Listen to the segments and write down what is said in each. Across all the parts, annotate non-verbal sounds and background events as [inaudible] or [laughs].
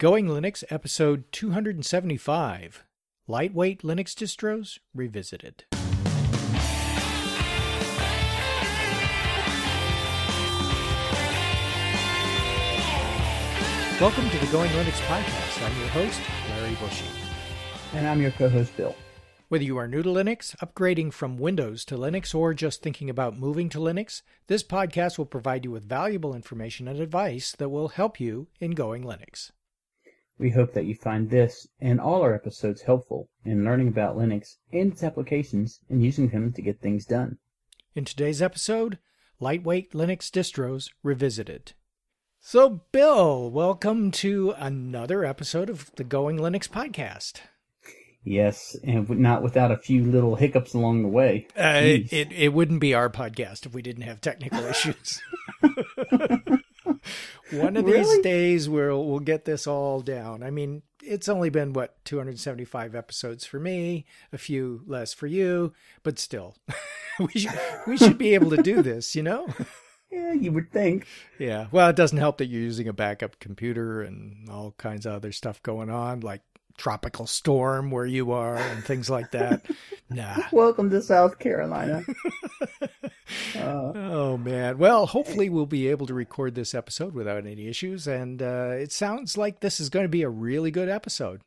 Going Linux, episode 275 Lightweight Linux Distros Revisited. Welcome to the Going Linux podcast. I'm your host, Larry Bushey. And I'm your co host, Bill. Whether you are new to Linux, upgrading from Windows to Linux, or just thinking about moving to Linux, this podcast will provide you with valuable information and advice that will help you in Going Linux. We hope that you find this and all our episodes helpful in learning about Linux and its applications and using them to get things done. In today's episode, Lightweight Linux Distros Revisited. So, Bill, welcome to another episode of the Going Linux podcast. Yes, and not without a few little hiccups along the way. Uh, it, it, it wouldn't be our podcast if we didn't have technical [laughs] issues. [laughs] One of really? these days we'll we'll get this all down. I mean, it's only been what 275 episodes for me, a few less for you, but still, [laughs] we should we should be able to do this, you know. [laughs] Yeah, you would think. Yeah. Well, it doesn't help that you're using a backup computer and all kinds of other stuff going on, like tropical storm where you are and things like that. [laughs] Nah. Welcome to South Carolina. Uh, oh man. Well, hopefully we'll be able to record this episode without any issues, and uh, it sounds like this is going to be a really good episode.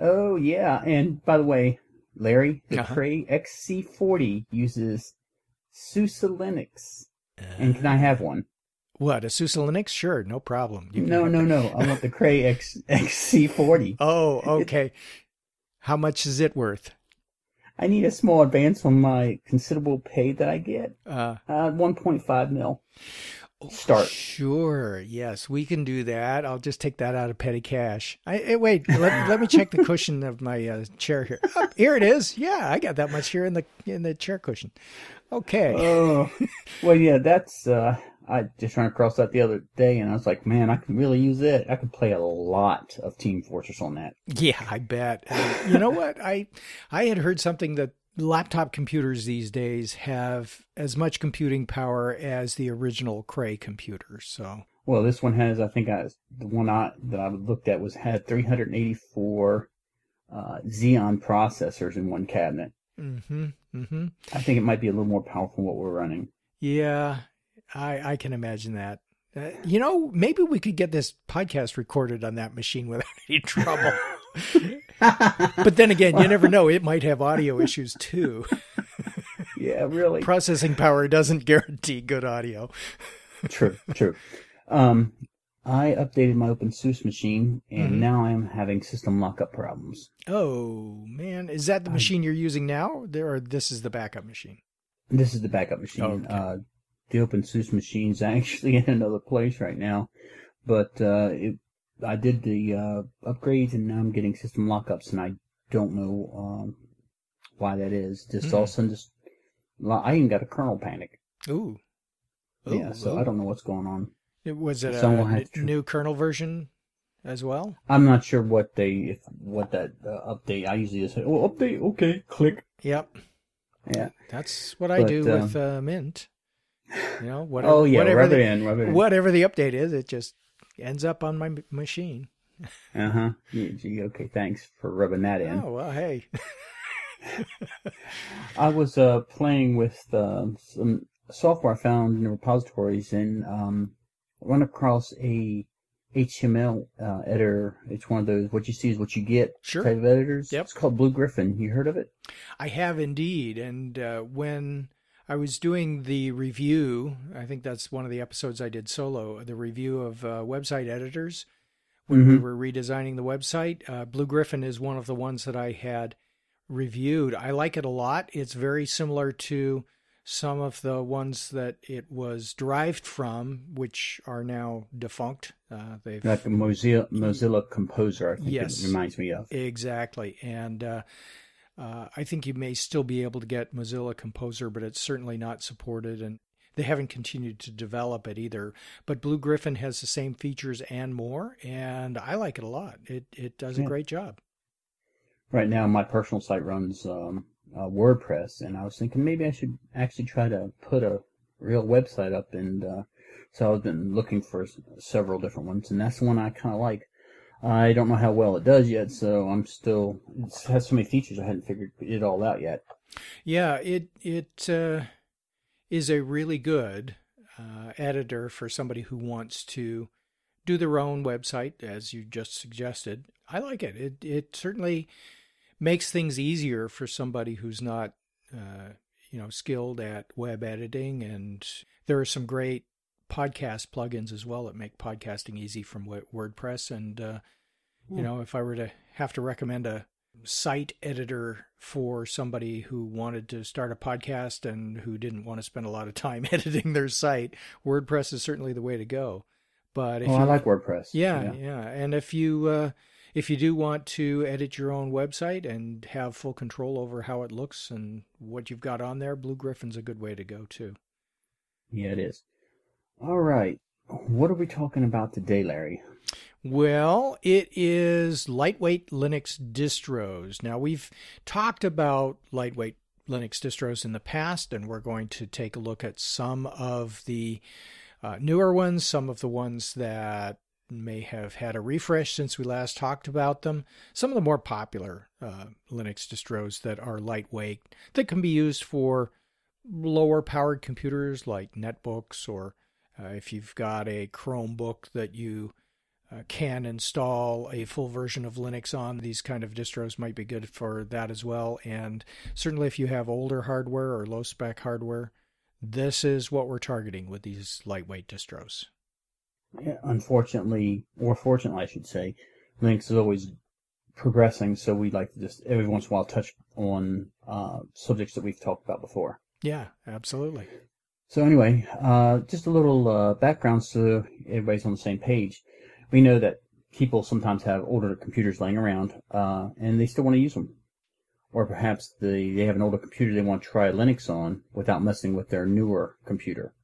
Oh yeah, and by the way, Larry, the uh-huh. Cray XC40 uses SUSE Linux, uh, and can I have one? What a SUSE Linux? Sure, no problem. no, no, no. I want the Cray X [laughs] XC40. Oh, okay. How much is it worth? I need a small advance on my considerable pay that I get. Uh, uh 1.5 mil. Start. Sure. Yes, we can do that. I'll just take that out of petty cash. I, eh, wait. Let, [laughs] let me check the cushion of my uh, chair here. Oh, here it is. Yeah, I got that much here in the in the chair cushion. Okay. Oh, well, yeah. That's uh, I just ran across that the other day, and I was like, man, I can really use it. I could play a lot of Team Fortress on that. Yeah, I bet. you know what? I I had heard something that laptop computers these days have as much computing power as the original Cray computers. So. Well, this one has, I think, I, the one I, that I looked at was had 384 uh, Xeon processors in one cabinet. Mm-hmm. Mm-hmm. I think it might be a little more powerful than what we're running. Yeah, I, I can imagine that. Uh, you know, maybe we could get this podcast recorded on that machine [laughs] without any trouble. [laughs] but then again, you never know; it might have audio issues too. [laughs] yeah, really. Processing power doesn't guarantee good audio. true, true. Um, I updated my OpenSUSE machine, and mm-hmm. now I'm having system lockup problems. Oh man, is that the machine I, you're using now, There, or this is the backup machine? This is the backup machine. Okay. Uh, the OpenSUSE machine's [laughs] actually in another place right now, but uh, it, I did the uh, upgrades and now I'm getting system lockups, and I don't know um, why that is. Just mm. all of a sudden, just I even got a kernel panic. Ooh. Ooh yeah, so ooh. I don't know what's going on. It was it Someone a tr- new kernel version as well? I'm not sure what they if what that uh, update. I usually just say, "Oh, update, okay, click." Yep. Yeah, that's what I but, do with um, uh, Mint. You know, [laughs] whatever. oh yeah, whatever rub the, it in. Whatever the update is, it just ends up on my machine. uh huh. Okay, thanks for rubbing that in. Oh well, hey. [laughs] I was uh, playing with uh, some software I found in the repositories and um, run across a HTML uh, editor. It's one of those what you see is what you get sure. type of editors. Yep. It's called Blue Griffon. You heard of it? I have indeed. And uh, when I was doing the review. I think that's one of the episodes I did solo. The review of uh, website editors when mm-hmm. we were redesigning the website. Uh, Blue Griffon is one of the ones that I had reviewed. I like it a lot. It's very similar to some of the ones that it was derived from, which are now defunct. Uh, they've like Mozilla Mozilla Composer. I think yes, it reminds me of exactly, and uh, uh, I think you may still be able to get Mozilla Composer, but it's certainly not supported, and they haven't continued to develop it either. But Blue Griffon has the same features and more, and I like it a lot. It it does yeah. a great job. Right now, my personal site runs um, uh, WordPress, and I was thinking maybe I should actually try to put a real website up, and uh, so I've been looking for several different ones, and that's the one I kind of like. I don't know how well it does yet, so I'm still. It has so many features I hadn't figured it all out yet. Yeah, it it uh, is a really good uh, editor for somebody who wants to do their own website, as you just suggested. I like it. It it certainly makes things easier for somebody who's not, uh, you know, skilled at web editing. And there are some great podcast plugins as well that make podcasting easy from WordPress. And uh, you know, if I were to have to recommend a site editor for somebody who wanted to start a podcast and who didn't want to spend a lot of time [laughs] editing their site, WordPress is certainly the way to go. But if oh, you, I like WordPress. Yeah, yeah, yeah. and if you uh, if you do want to edit your own website and have full control over how it looks and what you've got on there, Blue Griffon's a good way to go too. Yeah, it is. All right. What are we talking about today, Larry? Well, it is lightweight Linux distros. Now, we've talked about lightweight Linux distros in the past, and we're going to take a look at some of the uh, newer ones, some of the ones that may have had a refresh since we last talked about them. Some of the more popular uh, Linux distros that are lightweight that can be used for lower powered computers like netbooks, or uh, if you've got a Chromebook that you uh, can install a full version of Linux on. These kind of distros might be good for that as well. And certainly, if you have older hardware or low spec hardware, this is what we're targeting with these lightweight distros. Yeah, unfortunately, or fortunately, I should say, Linux is always progressing. So we like to just every once in a while touch on uh, subjects that we've talked about before. Yeah, absolutely. So anyway, uh, just a little uh, background so everybody's on the same page we know that people sometimes have older computers laying around uh, and they still want to use them. Or perhaps they, they have an older computer they want to try Linux on without messing with their newer computer.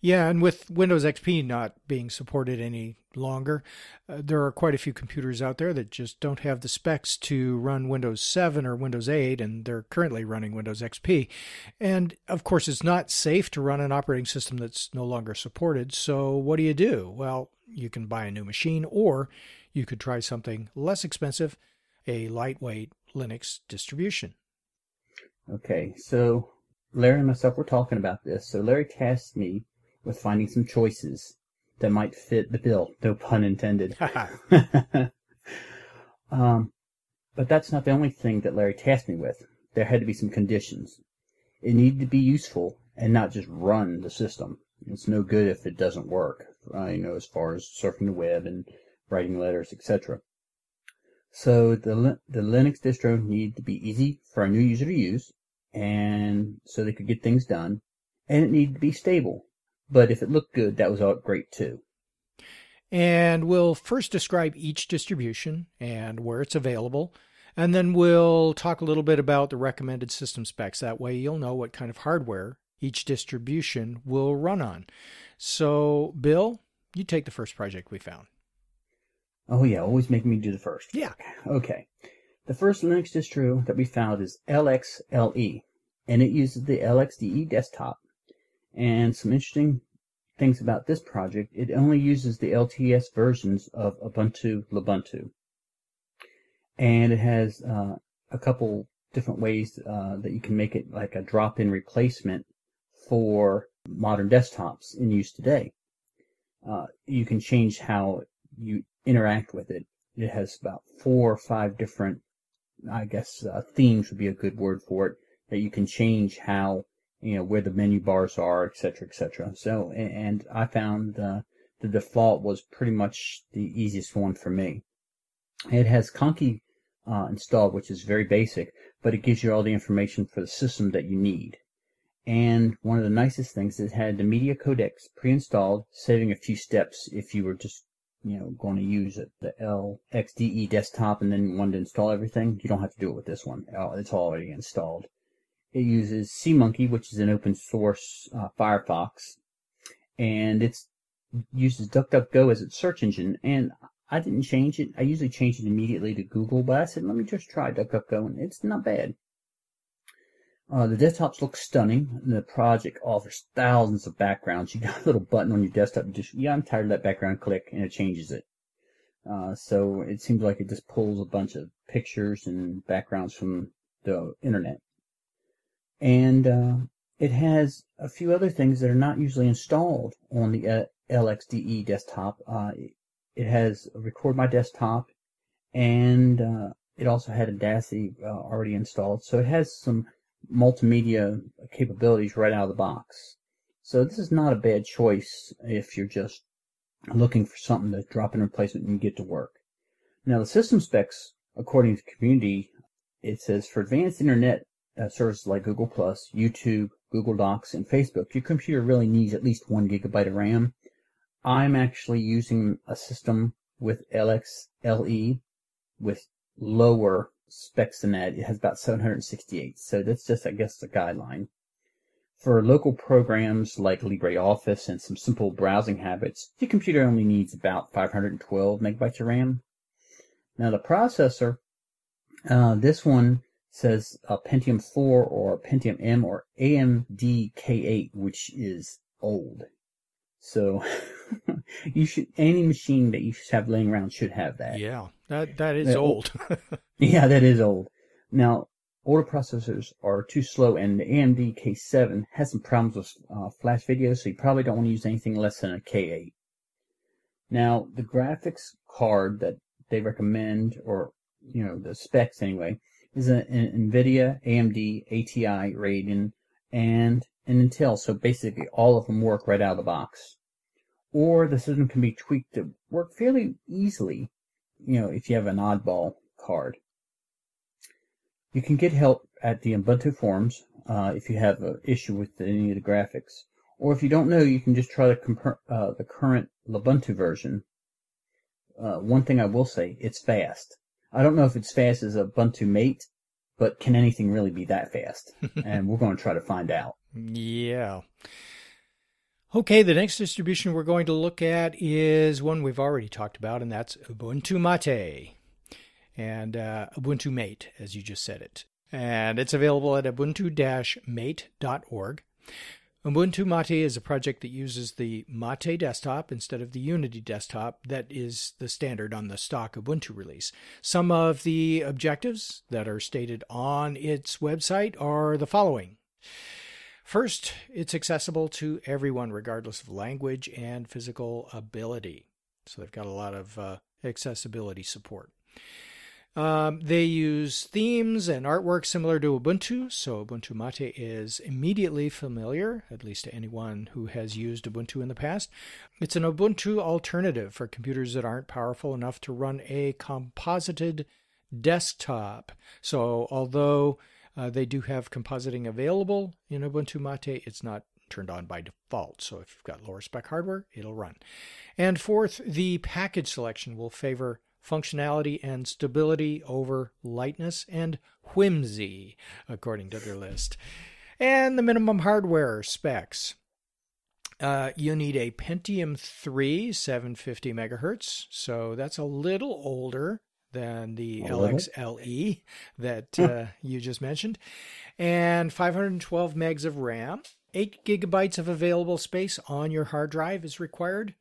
Yeah, and with Windows XP not being supported any longer, uh, there are quite a few computers out there that just don't have the specs to run Windows 7 or Windows 8, and they're currently running Windows XP. And of course, it's not safe to run an operating system that's no longer supported. So, what do you do? Well, you can buy a new machine, or you could try something less expensive a lightweight Linux distribution. Okay, so Larry and myself were talking about this. So Larry tasked me with finding some choices that might fit the bill, no pun intended. [laughs] [laughs] um, but that's not the only thing that Larry tasked me with. There had to be some conditions. It needed to be useful and not just run the system. It's no good if it doesn't work, uh, you know, as far as surfing the web and writing letters, etc. So the the Linux distro needed to be easy for a new user to use, and so they could get things done, and it needed to be stable. But if it looked good, that was all great too. And we'll first describe each distribution and where it's available. And then we'll talk a little bit about the recommended system specs. That way you'll know what kind of hardware each distribution will run on. So, Bill, you take the first project we found. Oh, yeah, always make me do the first. Yeah. Okay. The first Linux distro that we found is LXLE, and it uses the LXDE desktop. And some interesting things about this project, it only uses the LTS versions of Ubuntu Lubuntu. And it has uh, a couple different ways uh, that you can make it like a drop-in replacement for modern desktops in use today. Uh, you can change how you interact with it. It has about four or five different, I guess, uh, themes would be a good word for it, that you can change how, you know, where the menu bars are, etc., etc. So, and I found uh, the default was pretty much the easiest one for me. It has Conky uh, installed, which is very basic, but it gives you all the information for the system that you need. And one of the nicest things is it had the media codecs pre-installed, saving a few steps if you were just, you know, going to use it, the LXDE desktop and then wanted to install everything. You don't have to do it with this one. It's already installed. It uses SeaMonkey, which is an open source uh, Firefox, and it uses DuckDuckGo as its search engine. And I didn't change it. I usually change it immediately to Google, but I said, let me just try DuckDuckGo, and it's not bad. Uh, the desktops look stunning. The project offers thousands of backgrounds. You [laughs] got a little button on your desktop. You just, yeah, I'm tired of that background. Click, and it changes it. Uh, so it seems like it just pulls a bunch of pictures and backgrounds from the internet. And uh, it has a few other things that are not usually installed on the uh, LXDE desktop. Uh, it has Record My Desktop, and uh, it also had Audacity uh, already installed. So it has some multimedia capabilities right out of the box. So this is not a bad choice if you're just looking for something to drop in replacement and get to work. Now the system specs, according to the community, it says for advanced internet uh, services like Google Plus, YouTube, Google Docs, and Facebook, your computer really needs at least one gigabyte of RAM. I'm actually using a system with LXLE with lower specs than that. It has about 768. So that's just, I guess, the guideline. For local programs like LibreOffice and some simple browsing habits, your computer only needs about 512 megabytes of RAM. Now the processor, uh, this one says a Pentium 4 or Pentium M or AMD K8, which is old. So [laughs] you should any machine that you have laying around should have that. Yeah, that that is old. [laughs] yeah, that is old. Now, older processors are too slow, and the AMD K7 has some problems with uh, flash video, so you probably don't want to use anything less than a K8. Now, the graphics card that they recommend, or you know, the specs anyway, is an, NVIDIA, AMD, ATI, Radeon, and an Intel. So basically, all of them work right out of the box. Or the system can be tweaked to work fairly easily, you know, if you have an oddball card. You can get help at the Ubuntu forums uh, if you have an issue with any of the graphics. Or if you don't know, you can just try the, uh, the current Ubuntu version. Uh, one thing I will say, it's fast. I don't know if it's fast as Ubuntu Mate, but can anything really be that fast? [laughs] and we're going to try to find out. Yeah. Okay, the next distribution we're going to look at is one we've already talked about, and that's Ubuntu Mate and uh, Ubuntu Mate, as you just said it. And it's available at ubuntu-mate.org. Ubuntu Mate is a project that uses the Mate desktop instead of the Unity desktop that is the standard on the stock Ubuntu release. Some of the objectives that are stated on its website are the following. First, it's accessible to everyone, regardless of language and physical ability. So they've got a lot of uh, accessibility support. Um, they use themes and artwork similar to Ubuntu, so Ubuntu Mate is immediately familiar, at least to anyone who has used Ubuntu in the past. It's an Ubuntu alternative for computers that aren't powerful enough to run a composited desktop. So, although uh, they do have compositing available in Ubuntu Mate, it's not turned on by default. So, if you've got lower spec hardware, it'll run. And fourth, the package selection will favor functionality and stability over lightness and whimsy, according to their list. And the minimum hardware specs. Uh, you need a Pentium 3 750 megahertz, so that's a little older than the LXLE that uh, you just mentioned, and 512 megs of RAM. 8 gigabytes of available space on your hard drive is required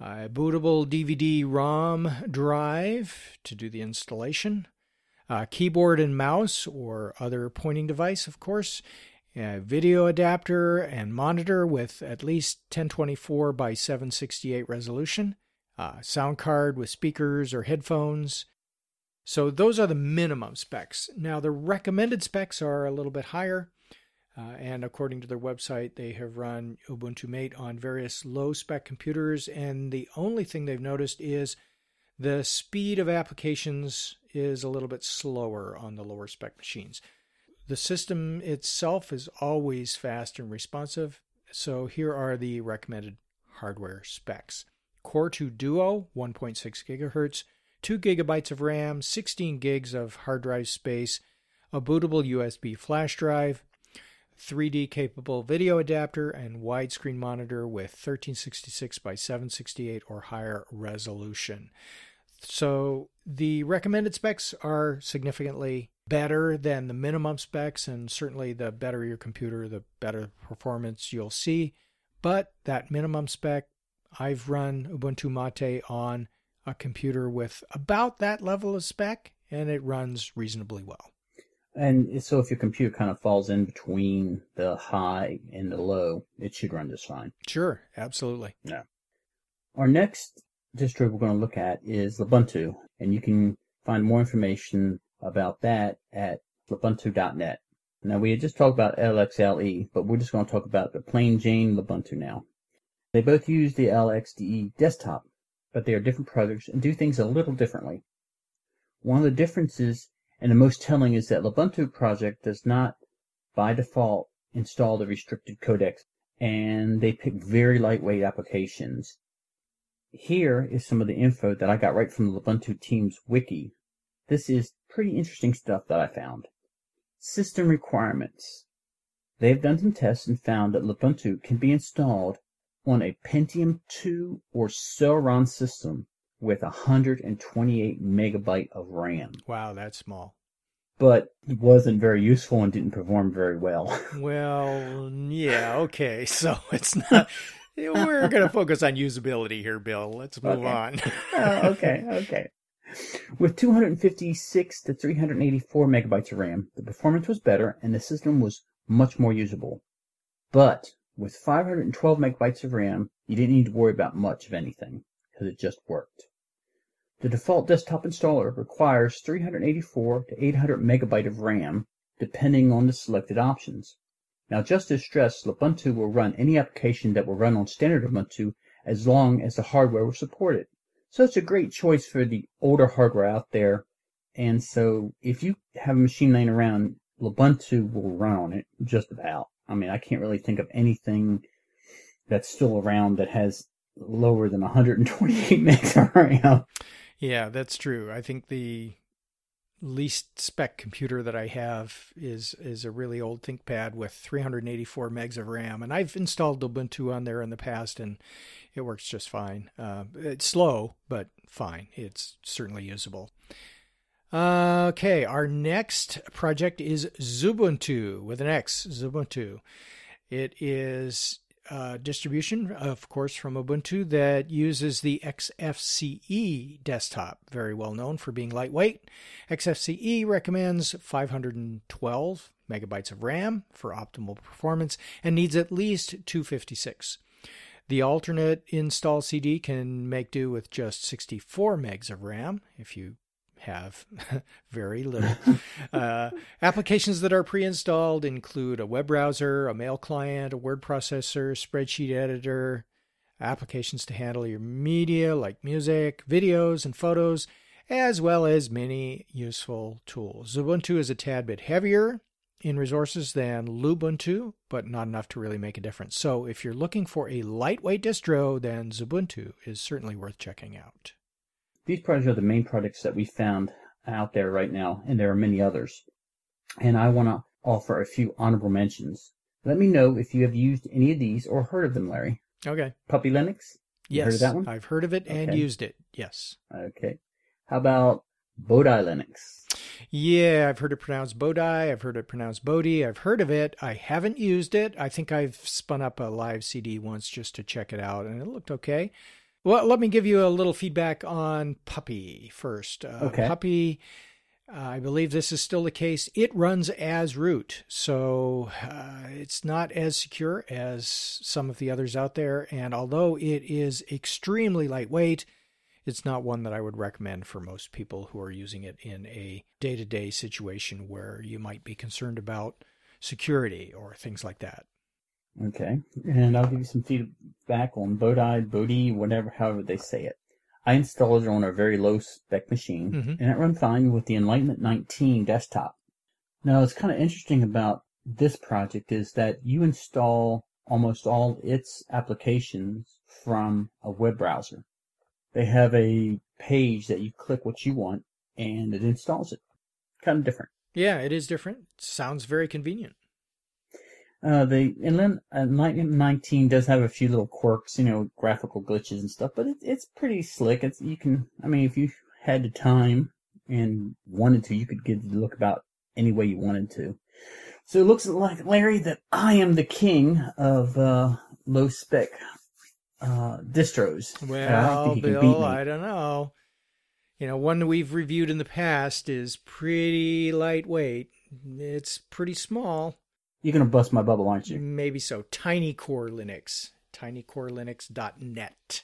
a bootable DVD ROM drive to do the installation, a keyboard and mouse or other pointing device, of course, a video adapter and monitor with at least 1024 by 768 resolution, a sound card with speakers or headphones. So those are the minimum specs. Now the recommended specs are a little bit higher. Uh, and according to their website, they have run Ubuntu Mate on various low spec computers. And the only thing they've noticed is the speed of applications is a little bit slower on the lower spec machines. The system itself is always fast and responsive. So here are the recommended hardware specs Core 2 Duo, 1.6 gigahertz, 2 gigabytes of RAM, 16 gigs of hard drive space, a bootable USB flash drive, 3D capable video adapter, and widescreen monitor with 1366 by 768 or higher resolution. So the recommended specs are significantly better than the minimum specs, and certainly the better your computer, the better performance you'll see. But that minimum spec, I've run Ubuntu Mate on a computer with about that level of spec, and it runs reasonably well. And so if your computer kind of falls in between the high and the low, it should run just fine. Sure, absolutely. Yeah. Our next distro we're going to look at is Lubuntu, and you can find more information about that at lubuntu.net. Now we had just talked about LXLE, but we're just going to talk about the plain Jane Lubuntu now. They both use the LXDE desktop, but they are different projects and do things a little differently. One of the differences and the most telling is that Lubuntu project does not, by default, install the restricted codecs, and they pick very lightweight applications. Here is some of the info that I got right from the Lubuntu team's wiki. This is pretty interesting stuff that I found. System requirements. They've done some tests and found that Lubuntu can be installed on a Pentium 2 or Celeron system with 128 megabyte of RAM. Wow, that's small. But it wasn't very useful and didn't perform very well. [laughs] well, yeah, okay. [laughs] So it's not. We're going to focus on usability here, Bill. Let's move okay. on. [laughs] oh, okay, okay. With 256 to 384 megabytes of RAM, the performance was better and the system was much more usable. But with 512 megabytes of RAM, you didn't need to worry about much of anything because it just worked. The default desktop installer requires 384 to 800 megabyte of RAM, depending on the selected options. Now, just as stressed, Lubuntu will run any application that will run on standard Ubuntu as long as the hardware will support it. So it's a great choice for the older hardware out there. And so if you have a machine laying around, Lubuntu will run on it just about. I mean, I can't really think of anything that's still around that has lower than 128 [laughs] megs of RAM. Yeah, that's true. I think the least spec computer that I have is is a really old ThinkPad with 384 megs of RAM, and I've installed Ubuntu on there in the past, and it works just fine. Uh, it's slow, but fine. It's certainly usable. Uh, okay, our next project is Xubuntu with an X. Xubuntu. It is uh, distribution, of course, from Ubuntu that uses the XFCE desktop, very well known for being lightweight. XFCE recommends 512 megabytes of RAM for optimal performance and needs at least 256. The alternate install CD can make do with just 64 megs of RAM if you have [laughs] very little. [laughs] uh, applications that are pre installed include a web browser, a mail client, a word processor, spreadsheet editor, applications to handle your media like music, videos, and photos, as well as many useful tools. Ubuntu is a tad bit heavier in resources than Lubuntu, but not enough to really make a difference. So if you're looking for a lightweight distro, then Xubuntu is certainly worth checking out. These projects are the main projects that we found out there right now, and there are many others. And I want to offer a few honorable mentions. Let me know if you have used any of these or heard of them, Larry. Okay. Puppy Linux? You yes. Heard of that one? I've heard of it and used it. Yes. Okay. How about Bodhi Linux? Yeah, I've heard it pronounced Bodhi. I've heard it pronounced Bodhi. I've heard of it. I haven't used it. I think I've spun up a live CD once just to check it out, and it looked okay. Well, let me give you a little feedback on Puppy first. Uh, okay. Puppy, uh, I believe this is still the case. It runs as root, so uh, it's not as secure as some of the others out there. And although it is extremely lightweight, it's not one that I would recommend for most people who are using it in a day to day situation where you might be concerned about security or things like that. Okay, and I'll give you some feedback on Bodhi, Bodhi, whatever, however they say it. I installed it on a very low spec machine, mm-hmm. and it ran fine with the Enlightenment 19 desktop. Now, what's kind of interesting about this project is that you install almost all its applications from a web browser. They have a page that you click what you want, and it installs it. Kind of different. Yeah, it is different. Sounds very convenient. Uh, the Enlightenment 19 does have a few little quirks, you know, graphical glitches and stuff, but it, it's pretty slick. It's you can, I mean, if you had the time and wanted to, you could get the look about any way you wanted to. So it looks like Larry that I am the king of uh, low spec uh, distros. Well, I Bill, I don't know. You know, one we've reviewed in the past is pretty lightweight. It's pretty small. You're going to bust my bubble, aren't you? Maybe so. Tiny Core Linux. tinycorelinux.net.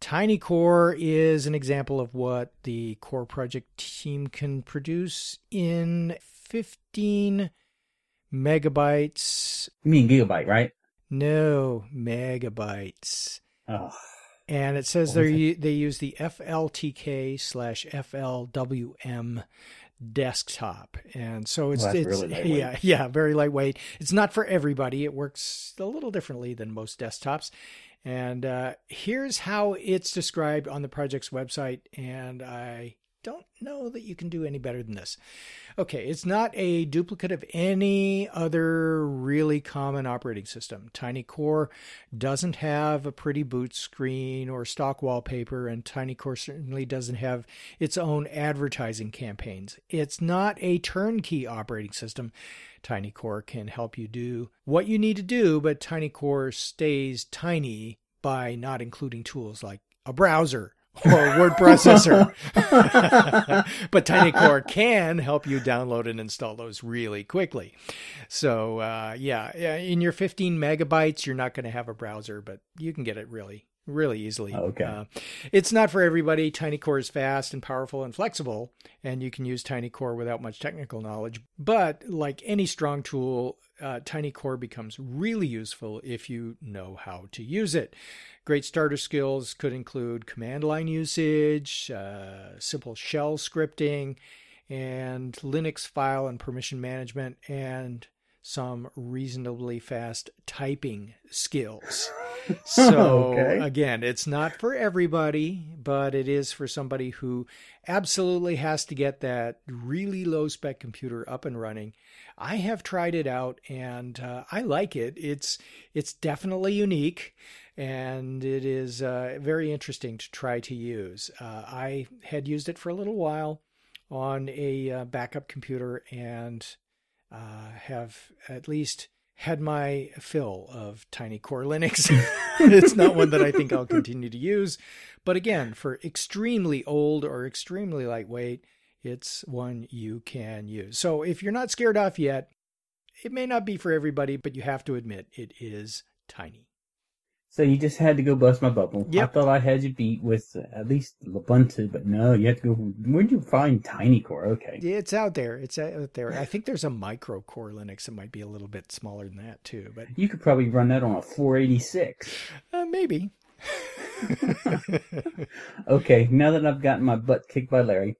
TinyCore is an example of what the core project team can produce in 15 megabytes. You mean gigabyte, right? No, megabytes. Oh. And it says they they use the FLTK slash FLWM desktop, and so it's well, it's really yeah [laughs] yeah very lightweight. It's not for everybody. It works a little differently than most desktops. And uh, here's how it's described on the project's website, and I don't know that you can do any better than this. Okay, it's not a duplicate of any other really common operating system. TinyCore doesn't have a pretty boot screen or stock wallpaper, and TinyCore certainly doesn't have its own advertising campaigns. It's not a turnkey operating system. TinyCore can help you do what you need to do, but TinyCore stays tiny by not including tools like a browser or word processor. [laughs] but TinyCore can help you download and install those really quickly. So, uh, yeah, in your 15 megabytes, you're not going to have a browser, but you can get it really really easily. Okay. Uh, it's not for everybody. TinyCore is fast and powerful and flexible, and you can use TinyCore without much technical knowledge. But like any strong tool, uh, TinyCore becomes really useful if you know how to use it. Great starter skills could include command line usage, uh, simple shell scripting, and Linux file and permission management, and some reasonably fast typing skills. [laughs] So, okay. again, it's not for everybody, but it is for somebody who absolutely has to get that really low spec computer up and running. I have tried it out and uh, I like it. It's it's definitely unique and it is uh, very interesting to try to use. Uh, I had used it for a little while on a uh, backup computer and uh, have at least had my fill of tiny core Linux. [laughs] it's not one that I think I'll continue to use. But again, for extremely old or extremely lightweight, it's one you can use. So if you're not scared off yet, it may not be for everybody, but you have to admit it is tiny. So you just had to go bust my bubble. Yep. I thought I had you beat with at least Ubuntu, but no, you have to go. Where'd you find TinyCore? Okay. It's out there. It's out there. I think there's a micro core Linux that might be a little bit smaller than that too, but you could probably run that on a 486. Uh, maybe. [laughs] okay, now that I've gotten my butt kicked by Larry,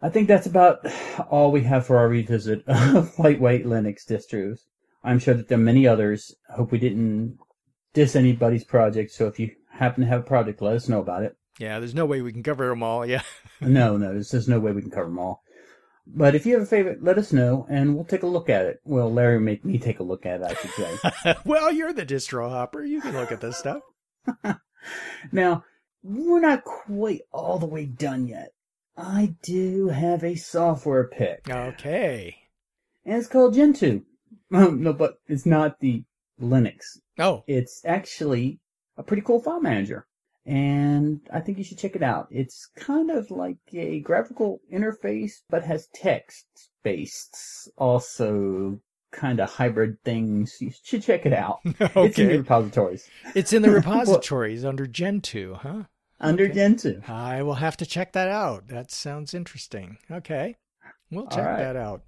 I think that's about all we have for our revisit of [laughs] lightweight Linux distros. I'm sure that there are many others. I hope we didn't diss anybody's project. So if you happen to have a project, let us know about it. Yeah, there's no way we can cover them all. Yeah. [laughs] no, no, there's, there's no way we can cover them all. But if you have a favorite, let us know, and we'll take a look at it. Well, Larry make me take a look at it, I should say. [laughs] well, you're the distro hopper. You can look at this stuff. [laughs] now, we're not quite all the way done yet. I do have a software pick. Okay. And it's called Gentoo. no, but it's not the Linux. Oh. It's actually a pretty cool file manager. And I think you should check it out. It's kind of like a graphical interface, but has text based, also kind of hybrid things. You should check it out. okay. [laughs] It's in the repositories. It's in the [laughs] repositories under Gentoo, huh? Under okay. Gentoo. I will have to check that out. That sounds interesting. Okay. We'll check right. that out.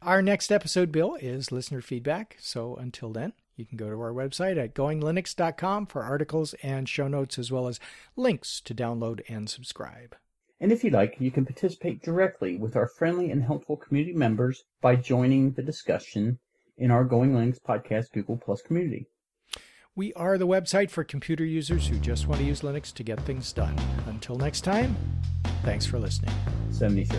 Our next episode, Bill, is listener feedback. So until then, you can go to our website at goinglinux.com for articles and show notes, as well as links to download and subscribe. And if you like, you can participate directly with our friendly and helpful community members by joining the discussion in our Going Linux podcast Google Plus community. We are the website for computer users who just want to use Linux to get things done. Until next time, thanks for listening. 73.